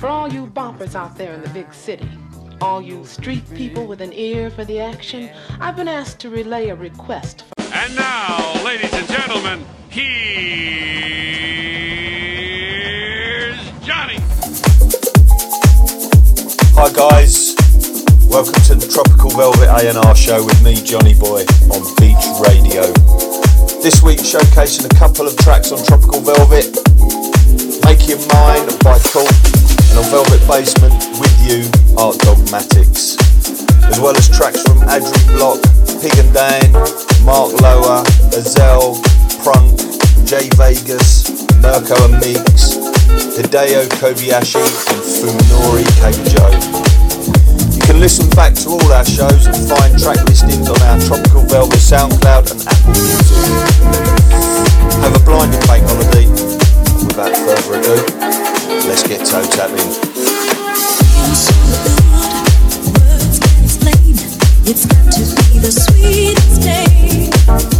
For all you boppers out there in the big city, all you street people with an ear for the action, I've been asked to relay a request. For- and now, ladies and gentlemen, here's Johnny. Hi guys, welcome to the Tropical Velvet A&R show with me, Jonnyboy, on Beach Radio. This week showcasing a couple of tracks on Tropical Velvet, Make Ya Mine by KORT, and on Velvet Basement with you, Art Dogmaticz, as well as tracks from Adri Block, Pig and Dan, Mark Lower, Ezel, Prunk, Jay Vegas, Mirko and Meex, Hideo Kobayashi and Funori Keijo. You can listen back to all our shows and find track listings on our Tropical Velvet SoundCloud and Apple Music. Have a blinding bank holiday. Without further ado, let's get toe tapping. It's got to be the sweetest day